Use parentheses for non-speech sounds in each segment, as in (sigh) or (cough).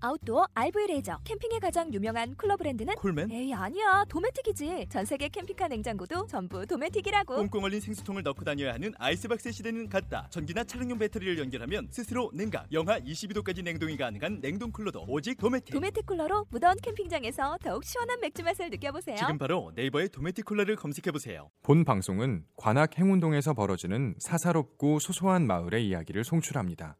아웃도어 RV 레저 캠핑에 가장 유명한 쿨러 브랜드는 콜맨? 에이 아니야 도메틱이지 전 세계 캠핑카 냉장고도 전부 도메틱이라고 꽁꽁 얼린 생수통을 넣고 다녀야 하는 아이스박스 시대는 갔다. 전기나 차량용 배터리를 연결하면 스스로 냉각, 영하 22도까지 냉동이 가능한 냉동 쿨러도 오직 도메틱. 도메틱 쿨러로 무더운 캠핑장에서 더욱 시원한 맥주 맛을 느껴보세요 지금 바로 네이버에 도메틱 쿨러를 검색해 보세요. 본 방송은 관악 행운동에서 벌어지는 사사롭고 소소한 마을의 이야기를 송출합니다.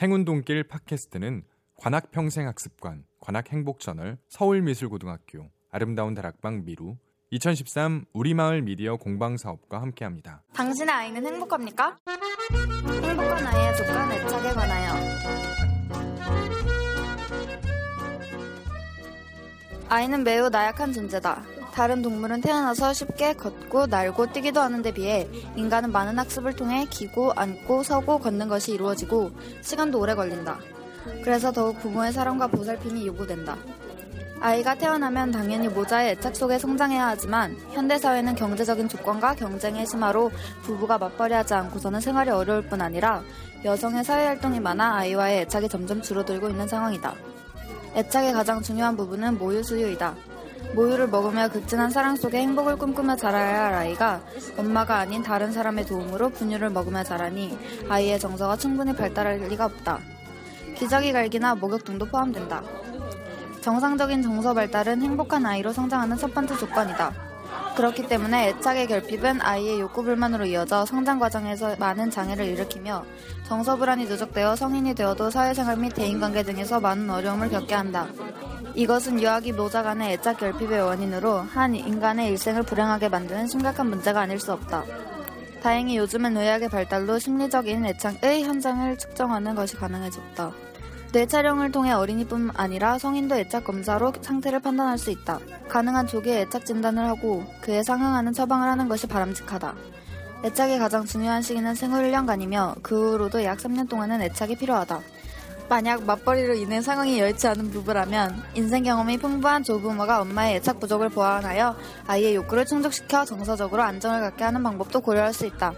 행운동길 팟캐스트는 관악평생학습관, 관악행복저널, 서울미술고등학교, 아름다운 다락방 미루, 2013 우리마을 미디어 공방사업과 함께합니다. 당신의 아이는 행복합니까? 행복한 아이의 조건 애착에 관하여 아이는 매우 나약한 존재다. 다른 동물은 태어나서 쉽게 걷고 날고 뛰기도 하는데 비해 인간은 많은 학습을 통해 기고 앉고 서고 걷는 것이 이루어지고 시간도 오래 걸린다. 그래서 더욱 부모의 사랑과 보살핌이 요구된다. 아이가 태어나면 당연히 모자의 애착 속에 성장해야 하지만 현대사회는 경제적인 조건과 경쟁의 심화로 부부가 맞벌이하지 않고서는 생활이 어려울 뿐 아니라 여성의 사회활동이 많아 아이와의 애착이 점점 줄어들고 있는 상황이다. 애착의 가장 중요한 부분은 모유 수유이다. 모유를 먹으며 극진한 사랑 속에 행복을 꿈꾸며 자라야 할 아이가 엄마가 아닌 다른 사람의 도움으로 분유를 먹으며 자라니 아이의 정서가 충분히 발달할 리가 없다. 기저귀 갈기나 목욕 등도 포함된다. 정상적인 정서 발달은 행복한 아이로 성장하는 첫 번째 조건이다. 그렇기 때문에 애착의 결핍은 아이의 욕구 불만으로 이어져 성장 과정에서 많은 장애를 일으키며 정서 불안이 누적되어 성인이 되어도 사회생활 및 대인관계 등에서 많은 어려움을 겪게 한다. 이것은 유아기 모자 간의 애착 결핍의 원인으로 한 인간의 일생을 불행하게 만드는 심각한 문제가 아닐 수 없다. 다행히 요즘은 의학의 발달로 심리적인 애착의 현장을 측정하는 것이 가능해졌다. 뇌 촬영을 통해 어린이뿐 아니라 성인도 애착 검사로 상태를 판단할 수 있다. 가능한 조기에 애착 진단을 하고 그에 상응하는 처방을 하는 것이 바람직하다. 애착의 가장 중요한 시기는 생후 1년간이며 그 후로도 약 3년 동안은 애착이 필요하다. 만약 맞벌이로 인해 상황이 여의치 않은 부부라면 인생 경험이 풍부한 조부모가 엄마의 애착 부족을 보완하여 아이의 욕구를 충족시켜 정서적으로 안정을 갖게 하는 방법도 고려할 수 있다.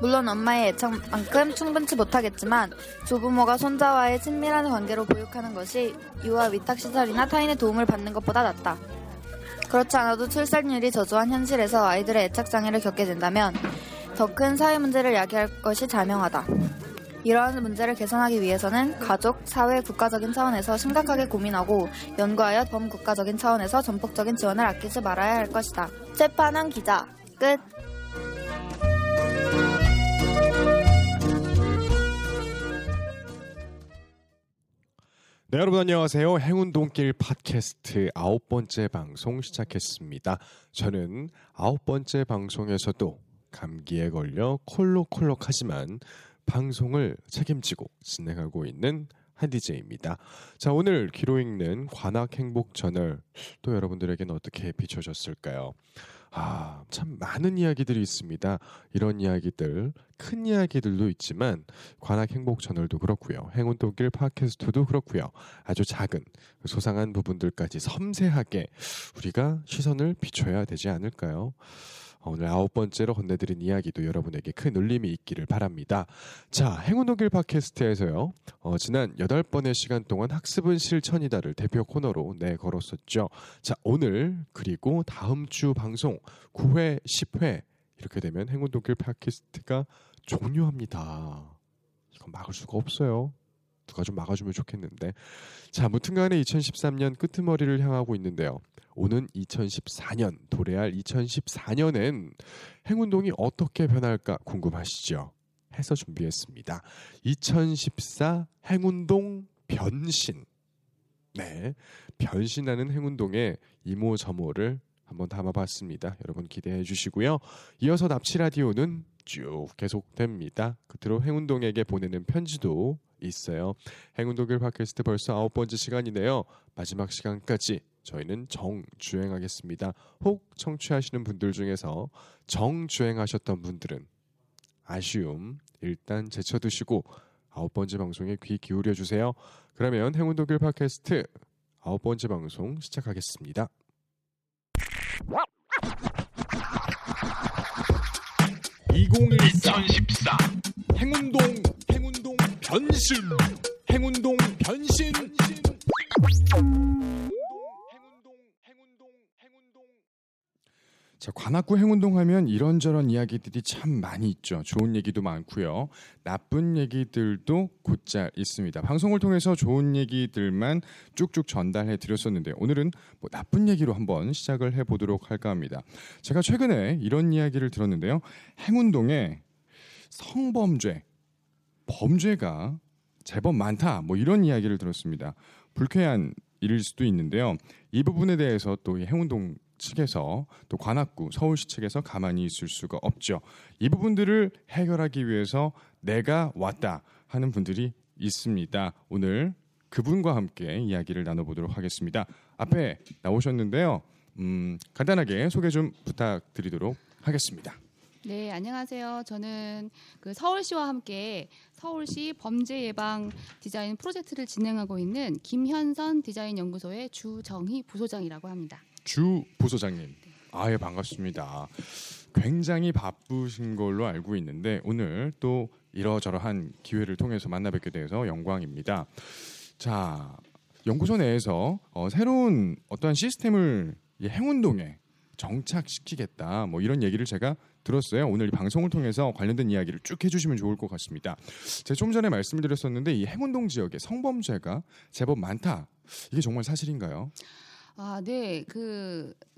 물론 엄마의 애착만큼 충분치 못하겠지만 조부모가 손자와의 친밀한 관계로 보육하는 것이 유아 위탁시설이나 타인의 도움을 받는 것보다 낫다. 그렇지 않아도 출산율이 저조한 현실에서 아이들의 애착장애를 겪게 된다면 더 큰 사회 문제를 야기할 것이 자명하다. 이러한 문제를 개선하기 위해서는 가족, 사회, 국가적인 차원에서 심각하게 고민하고 연구하여 범국가적인 차원에서 전폭적인 지원을 아끼지 말아야 할 것이다. 재판한 기자 끝. 네, 여러분 안녕하세요. 행운동길 팟캐스트 아홉 번째 방송 시작했습니다. 저는 아홉 번째 방송에서도 감기에 걸려 콜록콜록하지만 방송을 책임지고 진행하고 있는 한디제입니다. 자, 오늘 귀로 읽는 관악 행복 저널 또 여러분들에게는 어떻게 비춰졌을까요? 아, 참 많은 이야기들이 있습니다. 이런 이야기들, 큰 이야기들도 있지만 관악 행복 저널도 그렇고요. 행운 독일 팟캐스트도 그렇고요. 아주 작은 소상한 부분들까지 섬세하게 우리가 시선을 비춰야 되지 않을까요? 오늘 아홉 번째로 건네드린 이야기도 여러분에게 큰 울림이 있기를 바랍니다. 자, 행운오길 팟캐스트에서요. 어, 지난 여덟 번의 시간 동안 학습은 실천이다를 대표 코너로 내걸었었죠. 자, 오늘 그리고 다음 주 방송 9회, 10회 이렇게 되면 행운도길 팟캐스트가 종료합니다. 이건 막을 수가 없어요. 누가 좀 막아주면 좋겠는데. 자, 무튼간에 2013년 끄트머리를 향하고 있는데요. 오는 2014년, 도래할 2014년엔 행운동이 어떻게 변할까 궁금하시죠? 해서 준비했습니다. 2014 행운동 변신. 네. 변신하는 행운동의 이모저모를 한번 담아봤습니다. 여러분 기대해 주시고요. 이어서 납치 라디오는 쭉 계속됩니다. 끝으로 행운동에게 보내는 편지도 있어요. 행운 독일 팟캐스트 벌써 아홉 번째 시간이네요. 마지막 시간까지 저희는 정주행하겠습니다. 혹 청취하시는 분들 중에서 정주행하셨던 분들은 아쉬움 일단 제쳐두시고 아홉 번째 방송에 귀 기울여 주세요. 그러면 행운 독일 팟캐스트 아홉 번째 방송 시작하겠습니다. 2014 행운동 행운동 변신. 행운동 변신 자, 관악구 행운동 하면 이런저런 이야기들이 참 많이 있죠. 좋은 얘기도 많고요. 나쁜 얘기들도 곧잘 있습니다. 방송을 통해서 좋은 얘기들만 쭉쭉 전달해 드렸었는데 오늘은 뭐 나쁜 얘기로 한번 시작을 해 보도록 할까 합니다. 제가 최근에 이런 이야기를 들었는데요. 행운동에 성범죄, 범죄가 제법 많다. 뭐 이런 이야기를 들었습니다. 불쾌한 일일 수도 있는데요. 이 부분에 대해서 또 행운동 측에서 또 관악구 서울시 측에서 가만히 있을 수가 없죠. 이 부분들을 해결하기 위해서 내가 왔다 하는 분들이 있습니다. 오늘 그분과 함께 이야기를 나눠보도록 하겠습니다. 앞에 나오셨는데요. 음, 간단하게 소개 좀 부탁드리도록 하겠습니다. 네, 안녕하세요. 저는 그 서울시와 함께 서울시 범죄 예방 디자인 프로젝트를 진행하고 있는 김현선 디자인 연구소의 주정희 부소장이라고 합니다. 주 부소장님. 아예 반갑습니다. 굉장히 바쁘신 걸로 알고 있는데 오늘 또 이러저러한 기회를 통해서 만나 뵙게 돼서 영광입니다. 자, 연구소 내에서 어, 새로운 어떠한 시스템을 행운동에 정착시키겠다. 뭐 이런 얘기를 제가 들었어요. 오늘 이 방송을 통해서 관련된 이야기를 쭉 해주시면 좋을 것 같습니다. 제가 좀 전에 말씀드렸었는데 이 행운동 지역에 성범죄가 제법 많다. 이게 정말 사실인가요? 아, 네. 그 아,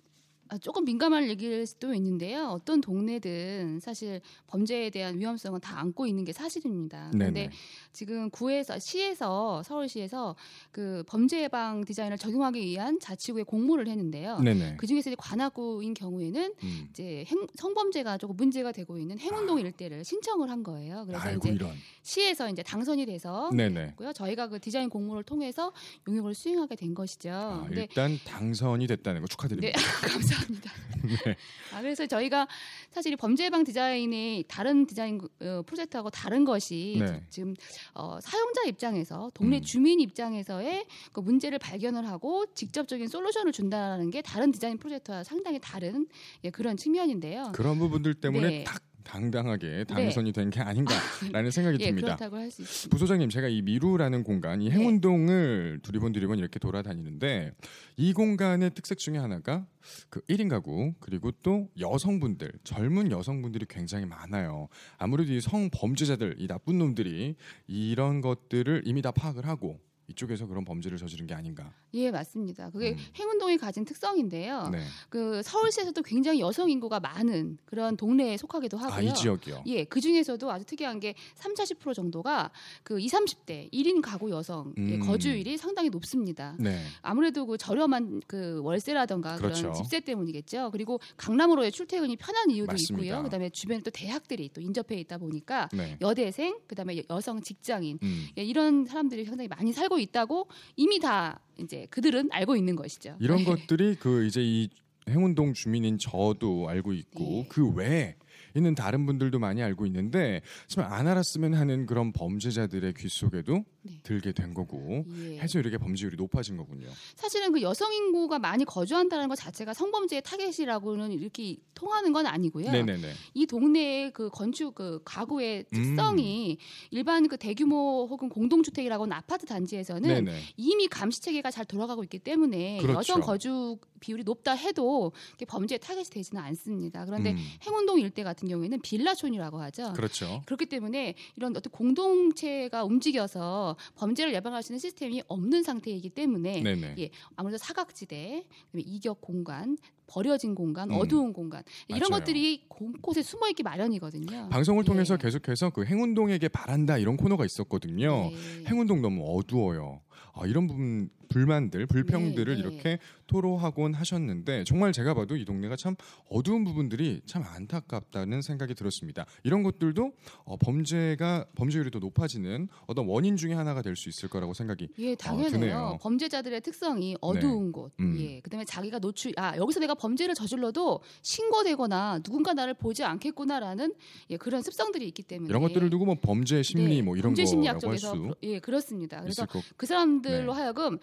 조금 민감한 얘기일 수도 있는데요. 어떤 동네든 사실 범죄에 대한 위험성은 다 안고 있는 게 사실입니다. 그런데 지금 구에서 시에서 서울시에서 그 범죄 예방 디자인을 적용하기 위한 자치구에 공모를 했는데요. 그 중에서 관악구인 경우에는 음. 이제 행, 성범죄가 조금 문제가 되고 있는 행운동 아. 일대를 신청을 한 거예요. 그래서 이제 이런. 시에서 이제 당선이 돼서 고요 저희가 그 디자인 공모를 통해서 용역을 수행하게 된 것이죠. 아, 일단 당선이 됐다는 거 축하드립니다. 네, (laughs) 감사합니다. (laughs) 네. 아, 그래서 저희가 사실 범죄 예방 디자인이 다른 디자인 어, 프로젝트하고 다른 것이 네. 지금 어, 사용자 입장에서 동네 음. 주민 입장에서의 그 문제를 발견을 하고 직접적인 솔루션을 준다는 게 다른 디자인 프로젝트와 상당히 다른 예, 그런 측면인데요. 그런 부분들 때문에 네. 딱 당당하게 당선이 네. 된게 아닌가라는 생각이 예, 듭니다. 그렇다고 할 수 있습니다. 부소장님, 제가 이 미루라는 공간, 이 네. 행운동을 두리번 두리번 이렇게 돌아다니는데 이 공간의 특색 중에 하나가 그 1인 가구 그리고 또 여성분들, 젊은 여성분들이 굉장히 많아요. 아무래도 이 성범죄자들, 이 나쁜 놈들이 이런 것들을 이미 다 파악을 하고 이쪽에서 그런 범죄를 저지른 게 아닌가? 예, 맞습니다. 그게 음. 행운동이 가진 특성인데요. 네. 그 서울시에서도 굉장히 여성 인구가 많은 그런 동네에 속하기도 하고요. 아, 이 지역이요? 예, 그 중에서도 아주 특이한 게 3, 40% 정도가 그 20, 30대 1인 가구 여성 음. 예, 거주율이 상당히 높습니다. 네. 아무래도 그 저렴한 그 월세라던가 그렇죠. 그런 집세 때문이겠죠. 그리고 강남으로의 출퇴근이 편한 이유도 맞습니다. 있고요. 그다음에 주변에 또 대학들이 또 인접해 있다 보니까 네. 여대생, 그다음에 여성 직장인 음. 예, 이런 사람들이 상당히 많이 살고 있다고 이미 다 이제 그들은 알고 있는 것이죠. 이런 네. 것들이 그 이제 이 행운동 주민인 저도 알고 있고 네. 그 외에 있는 다른 분들도 많이 알고 있는데 정말 안 알았으면 하는 그런 범죄자들의 귀 속에도 네. 들게 된 거고 예. 해서 이렇게 범죄율이 높아진 거군요. 사실은 그 여성 인구가 많이 거주한다는 것 자체가 성범죄의 타겟이라고는 이렇게 통하는 건 아니고요. 네네네. 이 동네의 그 건축 그 가구의 특성이 음. 일반 그 대규모 혹은 공동주택이라고는 아파트 단지에서는 네네. 이미 감시 체계가 잘 돌아가고 있기 때문에 그렇죠. 여성 거주 비율이 높다 해도 범죄의 타겟이 되지는 않습니다. 그런데 음. 행운동 일대 같은 경우에는 빌라촌이라고 하죠. 그렇죠. 그렇기 때문에 이런 어떤 공동체가 움직여서 범죄를 예방할 수 있는 시스템이 없는 상태이기 때문에 예, 아무래도 사각지대, 이격 공간, 버려진 공간, 음. 어두운 공간 이런 맞아요. 것들이 곳곳에 숨어 있기 마련이거든요. 방송을 통해서 예. 계속해서 그 행운동에게 바란다 이런 코너가 있었거든요. 네. 행운동 너무 어두워요. 아, 이런 부분 불만들, 불평들을 네, 네. 이렇게 토로하곤 하셨는데 정말 제가 봐도 이 동네가 참 어두운 부분들이 참 안타깝다는 생각이 들었습니다. 이런 것들도 어, 범죄가 범죄율이 더 높아지는 어떤 원인 중에 하나가 될 수 있을 거라고 생각이 예, 당연해요. 어, 범죄자들의 특성이 어두운 네. 곳, 음. 예, 그다음에 자기가 노출 아 여기서 내가 범죄를 저질러도 신고되거나 누군가 나를 보지 않겠구나라는 예, 그런 습성들이 있기 때문에 이런 것들을 두고 뭐 범죄 심리 네, 뭐 이런 범죄 심리학 쪽에서 할수 예 그렇습니다. 그래서. 그 사람들로 네. 하여금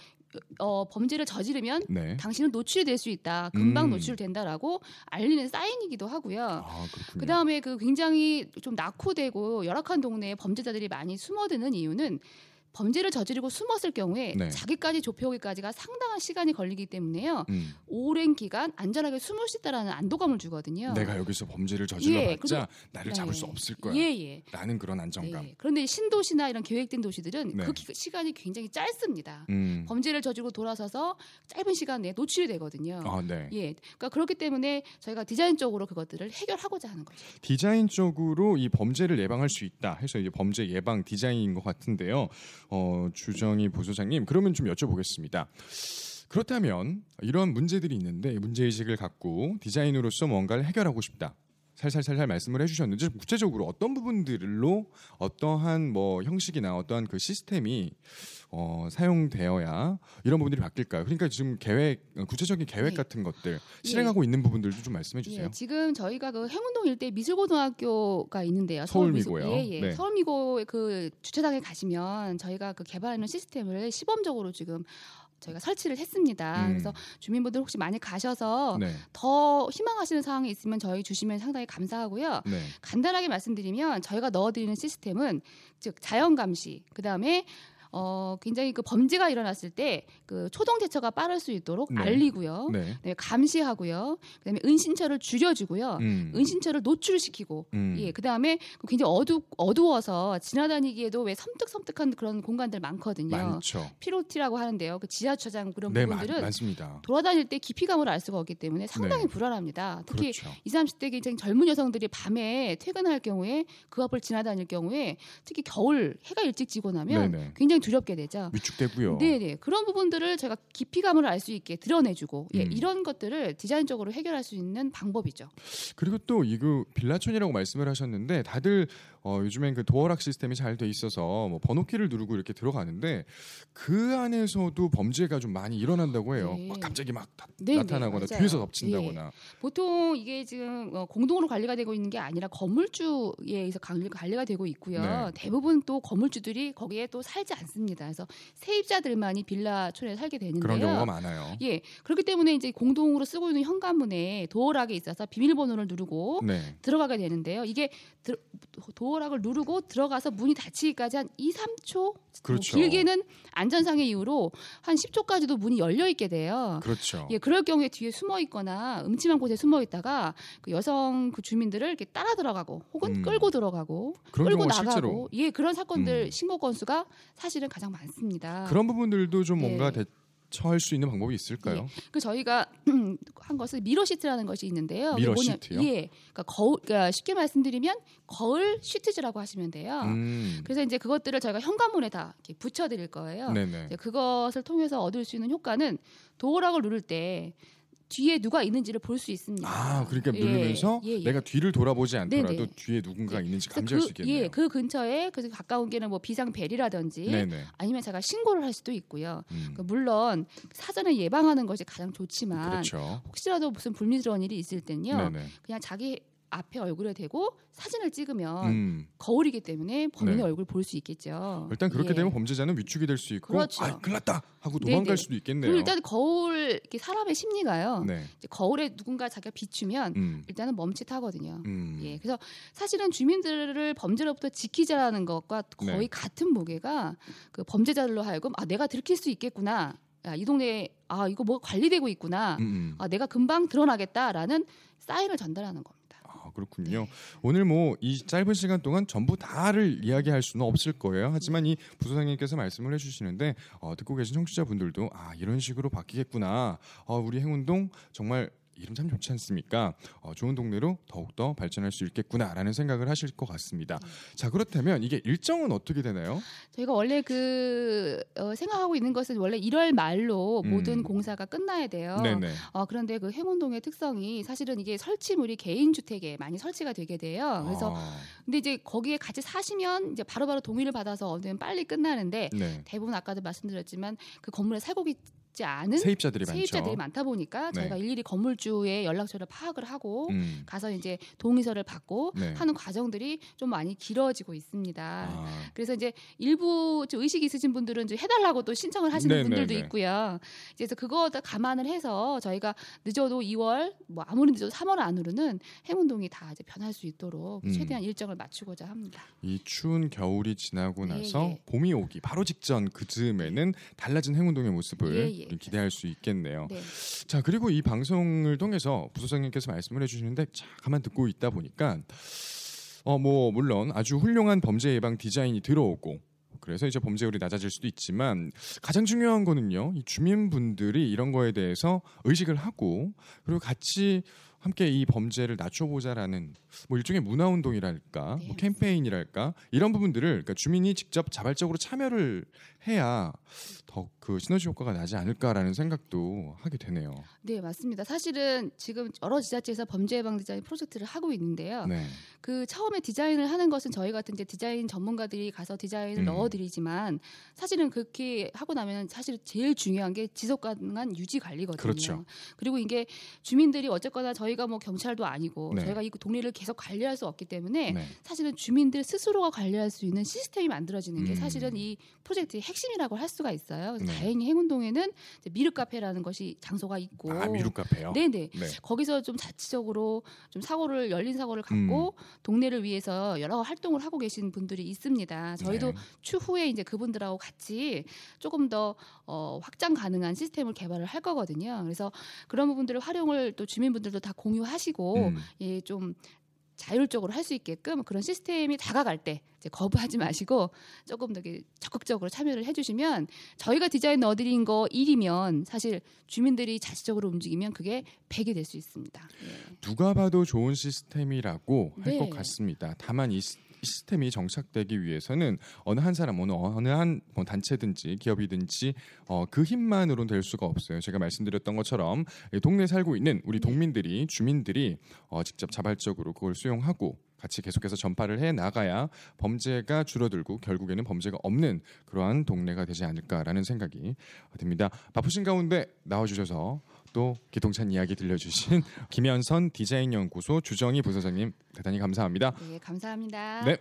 어, 범죄를 저지르면 네. 당신은 노출이 될 수 있다. 금방 음. 노출된다라고 알리는 사인이기도 하고요. 아. 그 다음에 그 굉장히 좀 낙후되고 열악한 동네에 범죄자들이 많이 숨어드는 이유는 범죄를 저지르고 숨었을 경우에 네. 자기까지 좁혀오기까지가 상당한 시간이 걸리기 때문에요. 음, 오랜 기간 안전하게 숨을 수 있다라는 안도감을 주거든요. 내가 여기서 범죄를 저질러 예, 봤자 나를 잡을 수 네. 없을 거야. 예, 예. 라는 그런 안정감. 네. 그런데 신도시나 이런 계획된 도시들은 네. 그 기- 시간이 굉장히 짧습니다. 음. 범죄를 저지르고 돌아서서 짧은 시간 내에 노출이 되거든요. 아, 네. 예, 그러니까 그렇기 때문에 저희가 디자인적으로 그것들을 해결하고자 하는 거죠. 디자인적으로 이 범죄를 예방할 수 있다 해서 이제 범죄 예방 디자인인 것 같은데요. 어, 주정희 부소장님 그러면 좀 여쭤보겠습니다. 그렇다면 이런 문제들이 있는데 문제 의식을 갖고 디자인으로서 뭔가를 해결하고 싶다. 살살살살 말씀을 해주셨는데 좀 구체적으로 어떤 부분들로 어떠한 뭐 형식이나 어떠한 그 시스템이 어, 사용되어야 이런 부분들이 바뀔까요? 그러니까 지금 계획 어, 구체적인 계획 네. 같은 것들 실행하고 있는 부분들도 좀 말씀해 주세요. 예, 지금 저희가 그 행운동 일대 미술고등학교가 있는데요. 서울미고요. 서울미술- 예, 예. 네. 서울미고 그 주차장에 가시면 저희가 그 개발하는 시스템을 시범적으로 지금 저희가 설치를 했습니다. 음. 그래서 주민분들 혹시 많이 가셔서 네, 더 희망하시는 사항이 있으면 저희 주시면 상당히 감사하고요. 네, 간단하게 말씀드리면 저희가 넣어드리는 시스템은 즉 자연 감시, 그 다음에 어, 굉장히 그 범죄가 일어났을 때 그 초동 대처가 빠를 수 있도록 네. 알리고요. 네. 그다음에 감시하고요. 그다음에 은신처를 줄여주고요. 음. 은신처를 노출시키고 음. 예 그다음에 그 굉장히 어두 어두워서 지나다니기에도 왜 섬뜩섬뜩한 그런 공간들 많거든요. 많죠. 피로티라고 하는데요. 그 지하 주차장 그런 네, 많, 부분들은 많 습니다. 돌아다닐 때 깊이감을 알 수가 없기 때문에 상당히 네. 불안합니다. 특히 그렇죠. 20, 30대 굉장히 젊은 여성들이 밤에 퇴근할 경우에 그 앞을 지나다닐 경우에 특히 겨울 해가 일찍 지고 나면 네네. 굉장히 두렵게 되죠. 위축되고요. 네네 그런 부분들을 제가 깊이감을 알 수 있게 드러내주고 예, 음. 이런 것들을 디자인적으로 해결할 수 있는 방법이죠. 그리고 또 이거 빌라촌이라고 말씀을 하셨는데 다들 어, 요즘엔 그 도어락 시스템이 잘 돼 있어서 뭐 번호키를 누르고 이렇게 들어가는데 그 안에서도 범죄가 좀 많이 일어난다고 해요. 네. 막 갑자기 막 다- 네, 나타나거나 네. 뒤에서 덮친다거나. 보통 이게 지금 어, 공동으로 관리가 되고 있는 게 아니라 건물주에 의해서 관리, 관리가 되고 있고요. 네. 대부분 또 건물주들이 거기에 또 살지 않습니다. 그래서 세입자들만이 빌라촌에 살게 되는데요. 그런 경우가 많아요. 예, 그렇기 때문에 이제 공동으로 쓰고 있는 현관문에 도어락이 있어서 비밀번호를 누르고 네. 들어가게 되는데요. 이게 들- 도 어락을 누르고 들어가서 문이 닫히기까지 한 2, 3초, 그렇죠. 뭐 길게는 안전상의 이유로 한 10초까지도 문이 열려 있게 돼요. 그렇죠. 예, 그럴 경우에 뒤에 숨어 있거나 음침한 곳에 숨어 있다가 그 여성 그 주민들을 이렇게 따라 들어가고 혹은 음. 끌고 들어가고 끌고 나가고 실제로 예 그런 사건들 음. 신고 건수가 사실은 가장 많습니다. 그런 부분들도 좀 네. 뭔가 대 처할 수 있는 방법이 있을까요? 그 저희가 (clears throat) 한 것은 mirror sheet라는 것이 있는데요. mirror sheet요? 예, 그러니까 거울, 그러니까 쉽게 말씀드리면 거울 시트지라고 하시면 돼요. 음. 그래서 이제 그것들을 저희가 현관문에다 이렇게 붙여 드릴 거예요. 네네. 이제 그것을 통해서 얻을 수 있는 효과는 도어락을 누를 때 뒤에 누가 있는지를 볼 수 있습니다. 아, 그러니까 예, 누르면서 예, 예. 내가 뒤를 돌아보지 않더라도 네네. 뒤에 누군가 있는지 그래서 감지할 그, 수 있겠네요. 예, 그 근처에 그 가까운 게는 뭐 비상벨이라든지 네네. 아니면 제가 신고를 할 수도 있고요. 음. 그 물론 사전에 예방하는 것이 가장 좋지만 그렇죠. 혹시라도 무슨 불미스러운 일이 있을 땐요. 네네. 그냥 자기 앞에 얼굴에 대고 사진을 찍으면 음. 거울이기 때문에 범인의 네. 얼굴 볼 수 있겠죠. 일단 그렇게 예. 되면 범죄자는 위축이 될 수 있고 그렇죠. 아, 큰일 났다 하고 도망갈 네네. 수도 있겠네요. 일단 거울 이렇게 사람의 심리가요. 네. 이제 거울에 누군가 자기가 비추면 음. 일단은 멈칫하거든요. 음. 예, 그래서 사실은 주민들을 범죄로부터 지키자라는 것과 거의 네. 같은 무게가 그 범죄자들로 하여금 아 내가 들킬 수 있겠구나. 야, 이 동네에 아 이거 뭐 관리되고 있구나. 음, 음. 아 내가 금방 드러나겠다라는 사인을 전달하는 겁니다. 아, 그렇군요. 오늘 뭐 이 짧은 시간 동안 전부 다를 이야기할 수는 없을 거예요. 하지만 이 부소장님께서 말씀을 해주시는데 어, 듣고 계신 청취자분들도 아 이런 식으로 바뀌겠구나. 어, 우리 행운동 정말 이름 참 좋지 않습니까? 어, 좋은 동네로 더욱더 발전할 수 있겠구나라는 생각을 하실 것 같습니다. 자 그렇다면 이게 일정은 어떻게 되나요? 저희가 원래 그 어, 생각하고 있는 것은 원래 1월 말로 음. 모든 공사가 끝나야 돼요. 네네. 어, 그런데 그 행운동의 특성이 사실은 이게 설치물이 개인 주택에 많이 설치가 되게 돼요. 그래서 아, 근데 이제 거기에 같이 사시면 이제 바로바로 동의를 받아서 얻으면 빨리 끝나는데 네. 대부분 아까도 말씀드렸지만 그 건물에 살고 계, 있지 않은 세입자들이, 세입자들이 많다 보니까 네. 저희가 일일이 건물주의 연락처를 파악을 하고 음. 가서 이제 동의서를 받고 네. 하는 과정들이 좀 많이 길어지고 있습니다. 아, 그래서 이제 일부 좀 의식 있으신 분들은 좀 해달라고 또 신청을 하시는 네, 분들도 네, 네. 있고요. 그래서 그거 다 감안을 해서 저희가 늦어도 2월, 뭐 아무리 늦어도 3월 안으로는 행운동이 다 이제 변할 수 있도록 음. 최대한 일정을 맞추고자 합니다. 이 추운 겨울이 지나고 예, 나서 예. 봄이 오기 바로 직전 그즈음에는 달라진 행운동의 모습을 예, 예. 기대할 수 있겠네요. 네. 자 그리고 이 방송을 통해서 부소장님께서 말씀을 해주시는데 자, 가만 듣고 있다 보니까 어 뭐 물론 아주 훌륭한 범죄 예방 디자인이 들어오고 그래서 이제 범죄율이 낮아질 수도 있지만 가장 중요한 거는요 이 주민분들이 이런 거에 대해서 의식을 하고 그리고 같이 함께 이 범죄를 낮춰보자라는 뭐 일종의 문화 운동이랄까 네, 뭐 캠페인이랄까 이런 부분들을 그러니까 주민이 직접 자발적으로 참여를 해야 더 그 시너지 효과가 나지 않을까라는 생각도 하게 되네요. 네, 맞습니다. 사실은 지금 여러 지자체에서 범죄 예방 디자인 프로젝트를 하고 있는데요. 네. 그 처음에 디자인을 하는 것은 저희 같은 이제 디자인 전문가들이 가서 디자인을 음. 넣어드리지만 사실은 그렇게 하고 나면 사실 제일 중요한 게 지속 가능한 유지 관리거든요. 그렇죠. 그리고 이게 주민들이 어쨌거나 저희가 뭐 경찰도 아니고 네. 저희가 이 동네를 계속 관리할 수 없기 때문에 네. 사실은 주민들 스스로가 관리할 수 있는 시스템이 만들어지는 게 음. 사실은 이 프로젝트의 핵심이라고 할 수가 있어요. 다행히 행운동에는 미르 카페라는 것이 장소가 있고 아 미루 카페요. 네네. 네. 거기서 좀 자치적으로 좀 사고를 열린 사고를 갖고 음. 동네를 위해서 여러 활동을 하고 계신 분들이 있습니다. 저희도 네. 추후에 이제 그분들하고 같이 조금 더 어, 확장 가능한 시스템을 개발을 할 거거든요. 그래서 그런 부분들을 활용을 또 주민분들도 다 공유하시고 음. 예, 좀 자율적으로 할 수 있게끔 그런 시스템이 다가갈 때 이제 거부하지 마시고 조금 더 적극적으로 참여를 해주시면 저희가 디자인 넣어드린 거 1이면 사실 주민들이 자체적으로 움직이면 그게 100이 될 수 있습니다. 예. 누가 봐도 좋은 시스템이라고 할 네. 것 같습니다. 다만 이 시- 이 시스템이 정착되기 위해서는 어느 한 사람, 어느 어느 한뭐 단체든지 기업이든지 어, 그 힘만으로는 될 수가 없어요. 제가 말씀드렸던 것처럼 이 동네에 살고 있는 우리 네. 동민들이 주민들이 어, 직접 자발적으로 그걸 수용하고 같이 계속해서 전파를 해 나가야 범죄가 줄어들고 결국에는 범죄가 없는 그러한 동네가 되지 않을까라는 생각이 듭니다. 바쁘신 가운데 나와주셔서 또 기통찬 이야기 들려주신 (laughs) 김현선 디자인 연구소 주정희 부소장님 대단히 감사합니다. 네, 감사합니다. 네.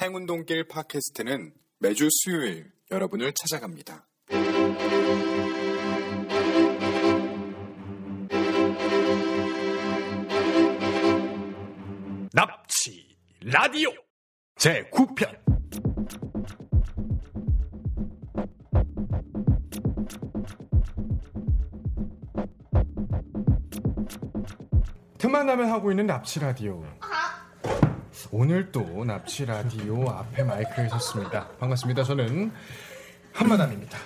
행운동길 팟캐스트는 매주 수요일 여러분을 찾아갑니다. 납치 라디오 제 9편 틈만 나면 하고 있는 납치 라디오. 오늘 또 납치 라디오 앞에 마이크에 섰습니다. 반갑습니다. 저는 한마담입니다.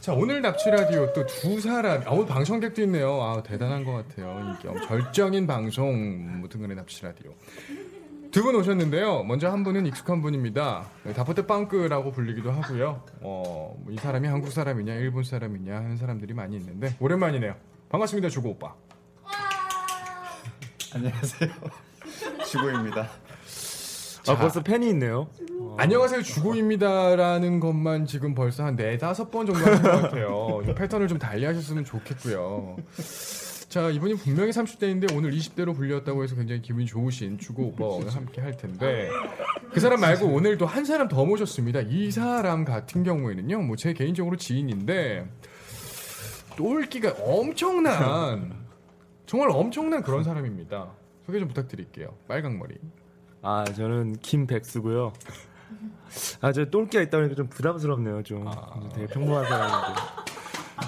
자 오늘 납치 라디오 또 두 사람, 아, 오늘 방청객도 있네요. 아 대단한 것 같아요. 엄- 절정인 방송 무등근의 납치 라디오. 두 분 오셨는데요. 먼저 한 분은 익숙한 분입니다. 네, 다포트 빵크라고 불리기도 하고요. 어, 뭐이 사람이 한국 사람이냐, 일본 사람이냐 하는 사람들이 많이 있는데 오랜만이네요. 반갑습니다, 주고 오빠. 안녕하세요. (laughs) 주고입니다. 자. 아 벌써 팬이 있네요. 안녕하세요 주고입니다라는 것만 지금 벌써 한 네다섯 번 정도 하신 것 같아요. 이 패턴을 좀 달리 하셨으면 좋겠고요. 자 이분이 분명히 30대인데 오늘 20대로 불렸다고 해서 굉장히 기분이 좋으신 주고 오빠와 오늘 함께 할 텐데 그 사람 말고 오늘 또한 사람 더 모셨습니다. 이 사람 같은 경우에는요 뭐 제 개인적으로 지인인데 똘끼가 엄청난 정말 엄청난 그런 사람입니다. 소개 좀 부탁드릴게요. 빨강머리. 아 저는 김백수고요. 아 저 똘끼가 있다 보니까 좀 부담스럽네요. 좀 아. 되게 평범한 사람인데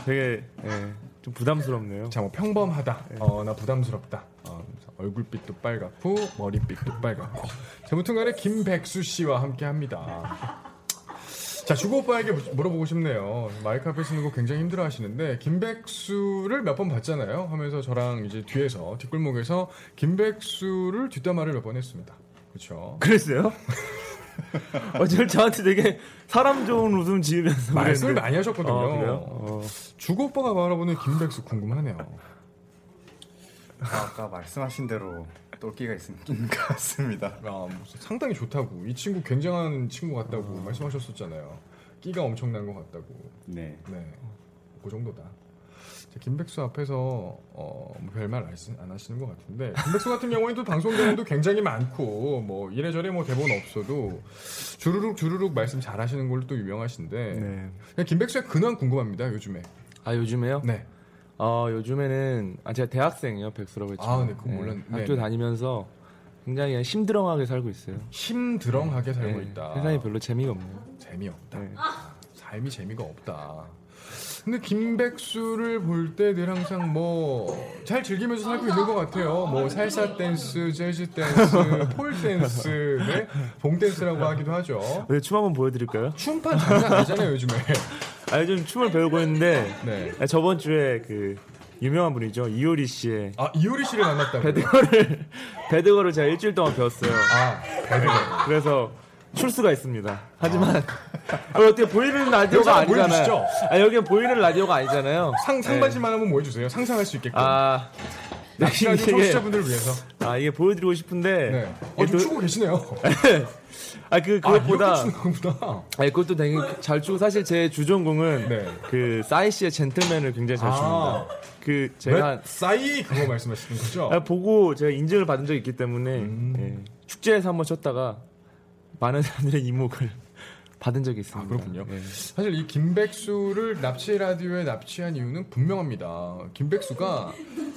되게 예, 좀 부담스럽네요. 자, 뭐 평범하다. 어, 나 부담스럽다. 어, 얼굴빛도 빨갛고 머리빛도 빨갛고. 자, 무튼간에 김백수 씨와 함께합니다. 자, 주고 오빠에게 무- 물어보고 싶네요. 마이크 앞에 쓰는 거 굉장히 힘들어 하시는데 김백수를 몇 번 봤잖아요. 하면서 저랑 이제 뒤에서 뒷골목에서 김백수를 뒷담화를 몇 번 했습니다. 그렇죠. 그랬어요? 어제 저한테 되게 사람 좋은 웃음 지으면서 말씀을. 많이 하셨거든요. 어? 어. 주고 오빠가 바라보는 김백수 궁금하네요. 아 까 말씀하신 대로 똘끼가 있는 (laughs) 것 같습니다. 아, 상당히 좋다고 이 친구 굉장한 친구 같다고 말씀하셨었잖아요. 끼가 엄청난 것 같다고. 네. 네. 그 정도다. 김백수 앞에서 어, 뭐 별말 안 하시는 것 같은데 김백수 같은 경우에도 방송 경험도 굉장히 많고 뭐 이래저래 뭐 대본 없어도 주르륵 주르륵 말씀 잘하시는 걸로 또 유명하신데 네. 김백수의 근황 궁금합니다 요즘에. 아 요즘에요? 네. 어 요즘에는 아 제가 대학생이에요 백수라고 했죠. 아, 네, 그건 몰랐. 네. 학교 다니면서 굉장히 심드렁하게 살고 있어요. 심드렁하게 살고 네. 있다. 세상이 별로 재미가 없네요. 재미없다. 삶이 재미가 없다. 근데 김백수를 볼 때 늘 항상 뭐 잘 즐기면서 살고 있는 것 같아요. 뭐 살사 댄스, 재즈 댄스, (laughs) 폴 댄스, 네? 봉 댄스라고 하기도 하죠. 네, 춤 한번 보여드릴까요? 춤판 장난 아니잖아요 요즘에. 아 요즘 춤을 배우고 있는데 네. 저번 주에 그 유명한 분이죠 이효리 씨의 아 이효리 씨를 만났다고. 배드거를 (laughs) 배드거를 제가 일주일 동안 배웠어요. 아 배드거. 그래서 출수가 있습니다. 하지만 아. (laughs) 어떻게 보이는 라디오가 아니잖아요. 보여주시죠? 아 여기는 보이는 라디오가 아니잖아요. 상 상반신만 한번 보여주세요. 상상할 수 있게끔. 아 네, 라디오 청취자분들을 위해서. 아 이게 보여드리고 싶은데. 네. 어, 좀 추고 계시네요. (laughs) 아그 그것보다. 아, 거구나. 아 그것도 되게 잘 추고 사실 제 주전공은 네. 그 싸이 씨의 젠틀맨을 굉장히 잘 아. 춥니다. 그 제가 싸이 그거 말씀하시는 거죠? 아, 보고 제가 인증을 받은 적이 있기 때문에 음. 예, 축제에서 한번 쳤다가 많은 사람들의 이목을 받은 적이 있습니다. 아, 그렇군요. 예. 사실 이 김백수를 납치 라디오에 납치한 이유는 분명합니다. 김백수가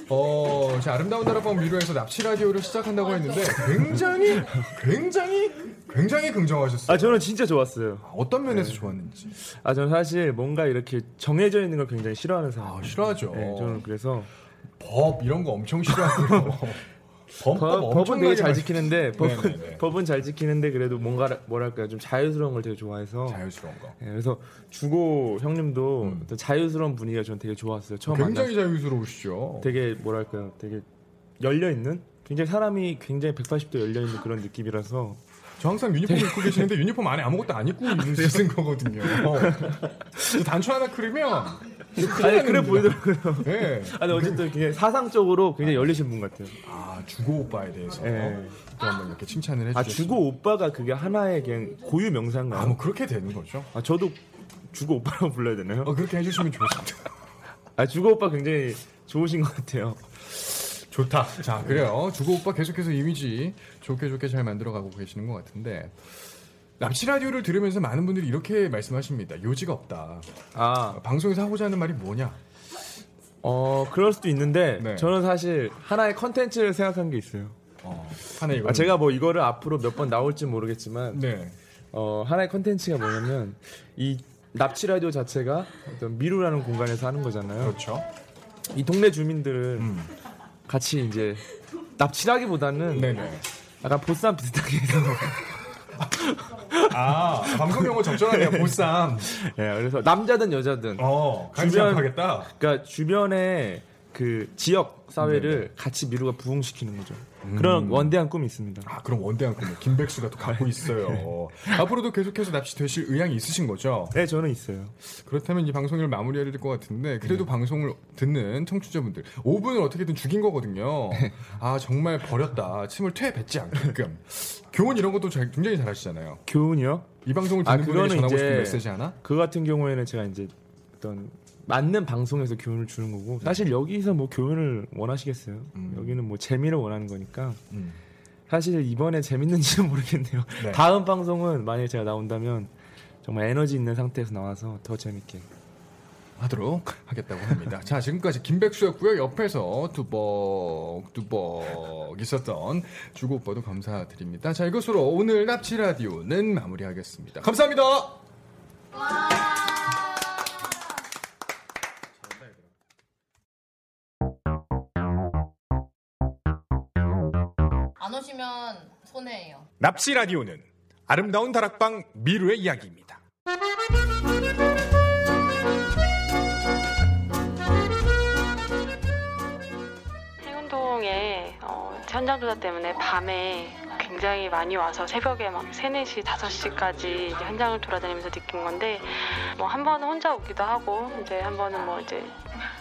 어, 제 아름다운 나라방 미로에서 납치 라디오를 시작한다고 했는데 굉장히 굉장히 굉장히 긍정하셨어요. 아 저는 진짜 좋았어요. 어떤 면에서 좋았는지. 아 저는 사실 뭔가 이렇게 정해져 있는 걸 굉장히 싫어하는 사람. 아, 싫어하죠. 네, 저는 그래서 법 이런 거 엄청 싫어하고요. (laughs) 법, 법, 법은 되게 잘 지키는데 법은. 법은 잘 지키는데 그래도 뭔가 뭐랄까요 좀 자유스러운 걸 되게 좋아해서 자유스러운 거. 예, 그래서 주고 형님도 음. 자유스러운 분위기가 저는 되게 좋았어요. 처음 굉장히 자유스러우시죠. 때 되게 뭐랄까요 되게 열려 있는 굉장히 사람이 굉장히 180도 열려 있는 그런 느낌이라서 저 항상 유니폼 입고 계시는데 유니폼 안에 아무것도 안 입고 (laughs) 있는 거거든요. 저 단추 하나 크리면 아니 그래 보이더라고요. 네. (laughs) 아니 어쨌든 굉장히 사상적으로 굉장히 열리신 분 같아요. 아 주고 오빠에 대해서 예. 또 한번 이렇게 칭찬을 아 해주셨습니다. 주고 오빠가 그게 하나의 그냥 고유 명사인가요? 아, 뭐 그렇게 되는 거죠. 아 저도 주고 오빠라고 불러야 되나요? 어, 그렇게 해주시면 좋습니다. (laughs) 아 주고 오빠 굉장히 좋으신 것 같아요. 좋다. 자, 그래요. 주고 오빠 계속해서 이미지 좋게 좋게 잘 만들어가고 계시는 것 같은데 납치 라디오를 들으면서 많은 분들이 이렇게 말씀하십니다. 요지가 없다. 아 방송에서 하고자 하는 말이 뭐냐? 어 그럴 수도 있는데 네. 저는 사실 하나의 컨텐츠를 생각한 게 있어요. 어, 하나 이거. 아, 제가 뭐 이거를 앞으로 몇 번 나올지 모르겠지만 네. 어, 하나의 컨텐츠가 뭐냐면 이 납치 라디오 자체가 어떤 미루라는 공간에서 하는 거잖아요. 그렇죠. 이 동네 주민들을 음. 같이 이제 납치라기보다는 네네. 약간 보쌈 비슷하게 해서 (laughs) 아 방송 용어 적절하네요. 보쌈. 예, 그래서 남자든 여자든 어, 주변- 하겠다. 그러니까 주변에 그 지역 사회를 네네. 같이 미루가 부흥시키는 거죠. 음. 그런 원대한 꿈이 있습니다. 아, 그럼 원대한 꿈을 김백수가 또 갖고 (laughs) 있어요. 앞으로도 계속해서 납치 되실 의향이 있으신 거죠? 네, 저는 있어요. 그렇다면 이 방송을 마무리해야 될 것 같은데 그래도 방송을 듣는 청취자분들 5분을 어떻게든 죽인 거거든요. 아 정말 버렸다. 침을 퇴 뱉지 않게끔. 교훈 이런 것도 잘- 굉장히 잘하시잖아요. 교훈이요? 이 방송을 아, 듣는 분에게 그거는 전하고 이제 싶은 메시지 하나? 그 같은 경우에는 제가 이제 어떤 맞는 방송에서 교훈을 주는 거고 사실 여기서 뭐 교훈을 원하시겠어요? 음. 여기는 뭐 재미를 원하는 거니까 음. 사실 이번에 재밌는지는 (laughs) 모르겠네요. 네. 다음 방송은 만약에 제가 나온다면 정말 에너지 있는 상태에서 나와서 더 재밌게 하도록 하겠다고 합니다. 자, 지금까지 김백수였고요. 옆에서 두벅 두벅 있었던 주고 오빠도 감사드립니다. 자, 이것으로 오늘 납치 라디오는 마무리하겠습니다. 감사합니다. 오시면 손해예요. 납치 라디오는 아름다운 다락방 미루의 이야기입니다. 행운동에 어, 현장 조사 때문에 밤에 굉장히 많이 와서 새벽에 막 3, 4시, 5시까지 이제 현장을 돌아다니면서 느낀 건데 뭐 한 번은 혼자 오기도 하고 이제 한 번은 뭐 이제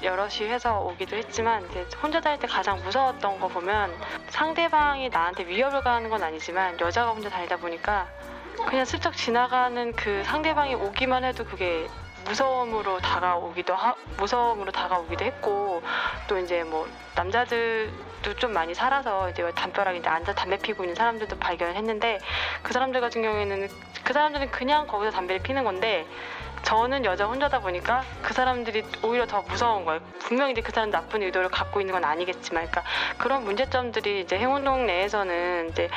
여럿이 해서 오기도 했지만 이제 혼자 다닐 때 가장 무서웠던 거 보면 상대방이 나한테 위협을 가하는 건 아니지만 여자가 혼자 다니다 보니까 그냥 슬쩍 지나가는 그 상대방이 오기만 해도 그게 무서움으로 다가오기도 하, 무서움으로 다가오기도 했고 또 이제 뭐 남자들도 좀 많이 살아서 이제 담벼락에 앉아 담배 피고 있는 사람들도 발견했는데 그 사람들 같은 경우에는 그 사람들은 그냥 거기서 담배를 피는 건데 저는 여자 혼자다 보니까 그 사람들이 오히려 더 무서운 거예요. 분명히 그 사람 나쁜 의도를 갖고 있는 건 아니겠지만, 그러니까 그런 문제점들이 이제 행운동 내에서는 이제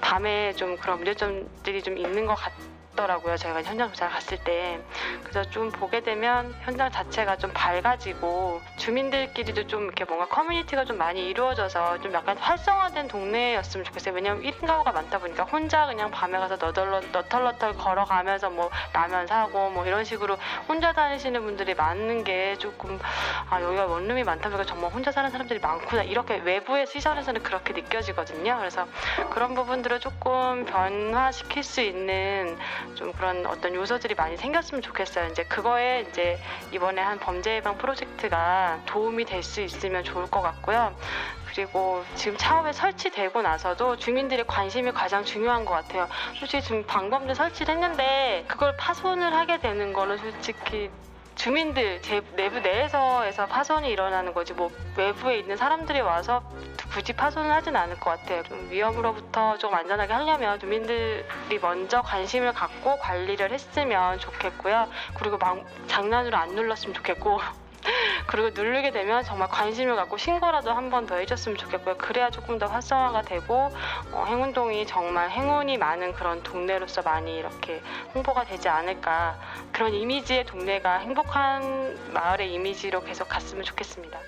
밤에 좀 그런 문제점들이 좀 있는 것 같아요. 더라고요. 저희가 현장 조사를 갔을 때. 그래서 좀 보게 되면 현장 자체가 좀 밝아지고 주민들끼리도 좀 이렇게 뭔가 커뮤니티가 좀 많이 이루어져서 좀 약간 활성화된 동네였으면 좋겠어요. 왜냐면 1인 가구가 많다 보니까 혼자 그냥 밤에 가서 너덜너, 너털너털 걸어가면서 뭐 라면 사고 뭐 이런 식으로 혼자 다니시는 분들이 많은 게 조금 아 여기가 원룸이 많다 보니까 정말 혼자 사는 사람들이 많구나 이렇게 외부의 시선에서는 그렇게 느껴지거든요. 그래서 그런 부분들을 조금 변화시킬 수 있는 좀 그런 어떤 요소들이 많이 생겼으면 좋겠어요. 이제 그거에 이제 이번에 한 범죄 예방 프로젝트가 도움이 될 수 있으면 좋을 것 같고요. 그리고 지금 차업에 설치되고 나서도 주민들의 관심이 가장 중요한 것 같아요. 솔직히 지금 방범대 설치를 했는데 그걸 파손을 하게 되는 거는 솔직히 주민들 제 내부 내에서에서 파손이 일어나는 거지 뭐 외부에 있는 사람들이 와서 굳이 파손을 하진 않을 것 같아요. 좀 위험으로부터 좀 안전하게 하려면 주민들이 먼저 관심을 갖고 관리를 했으면 좋겠고요. 그리고 막 장난으로 안 눌렀으면 좋겠고 (laughs) 그리고 누르게 되면 정말 관심을 갖고 신고라도 한 번 더 해줬으면 좋겠고요. 그래야 조금 더 활성화가 되고 어, 행운동이 정말 행운이 많은 그런 동네로서 많이 이렇게 홍보가 되지 않을까 그런 이미지의 동네가 행복한 마을의 이미지로 계속 갔으면 좋겠습니다.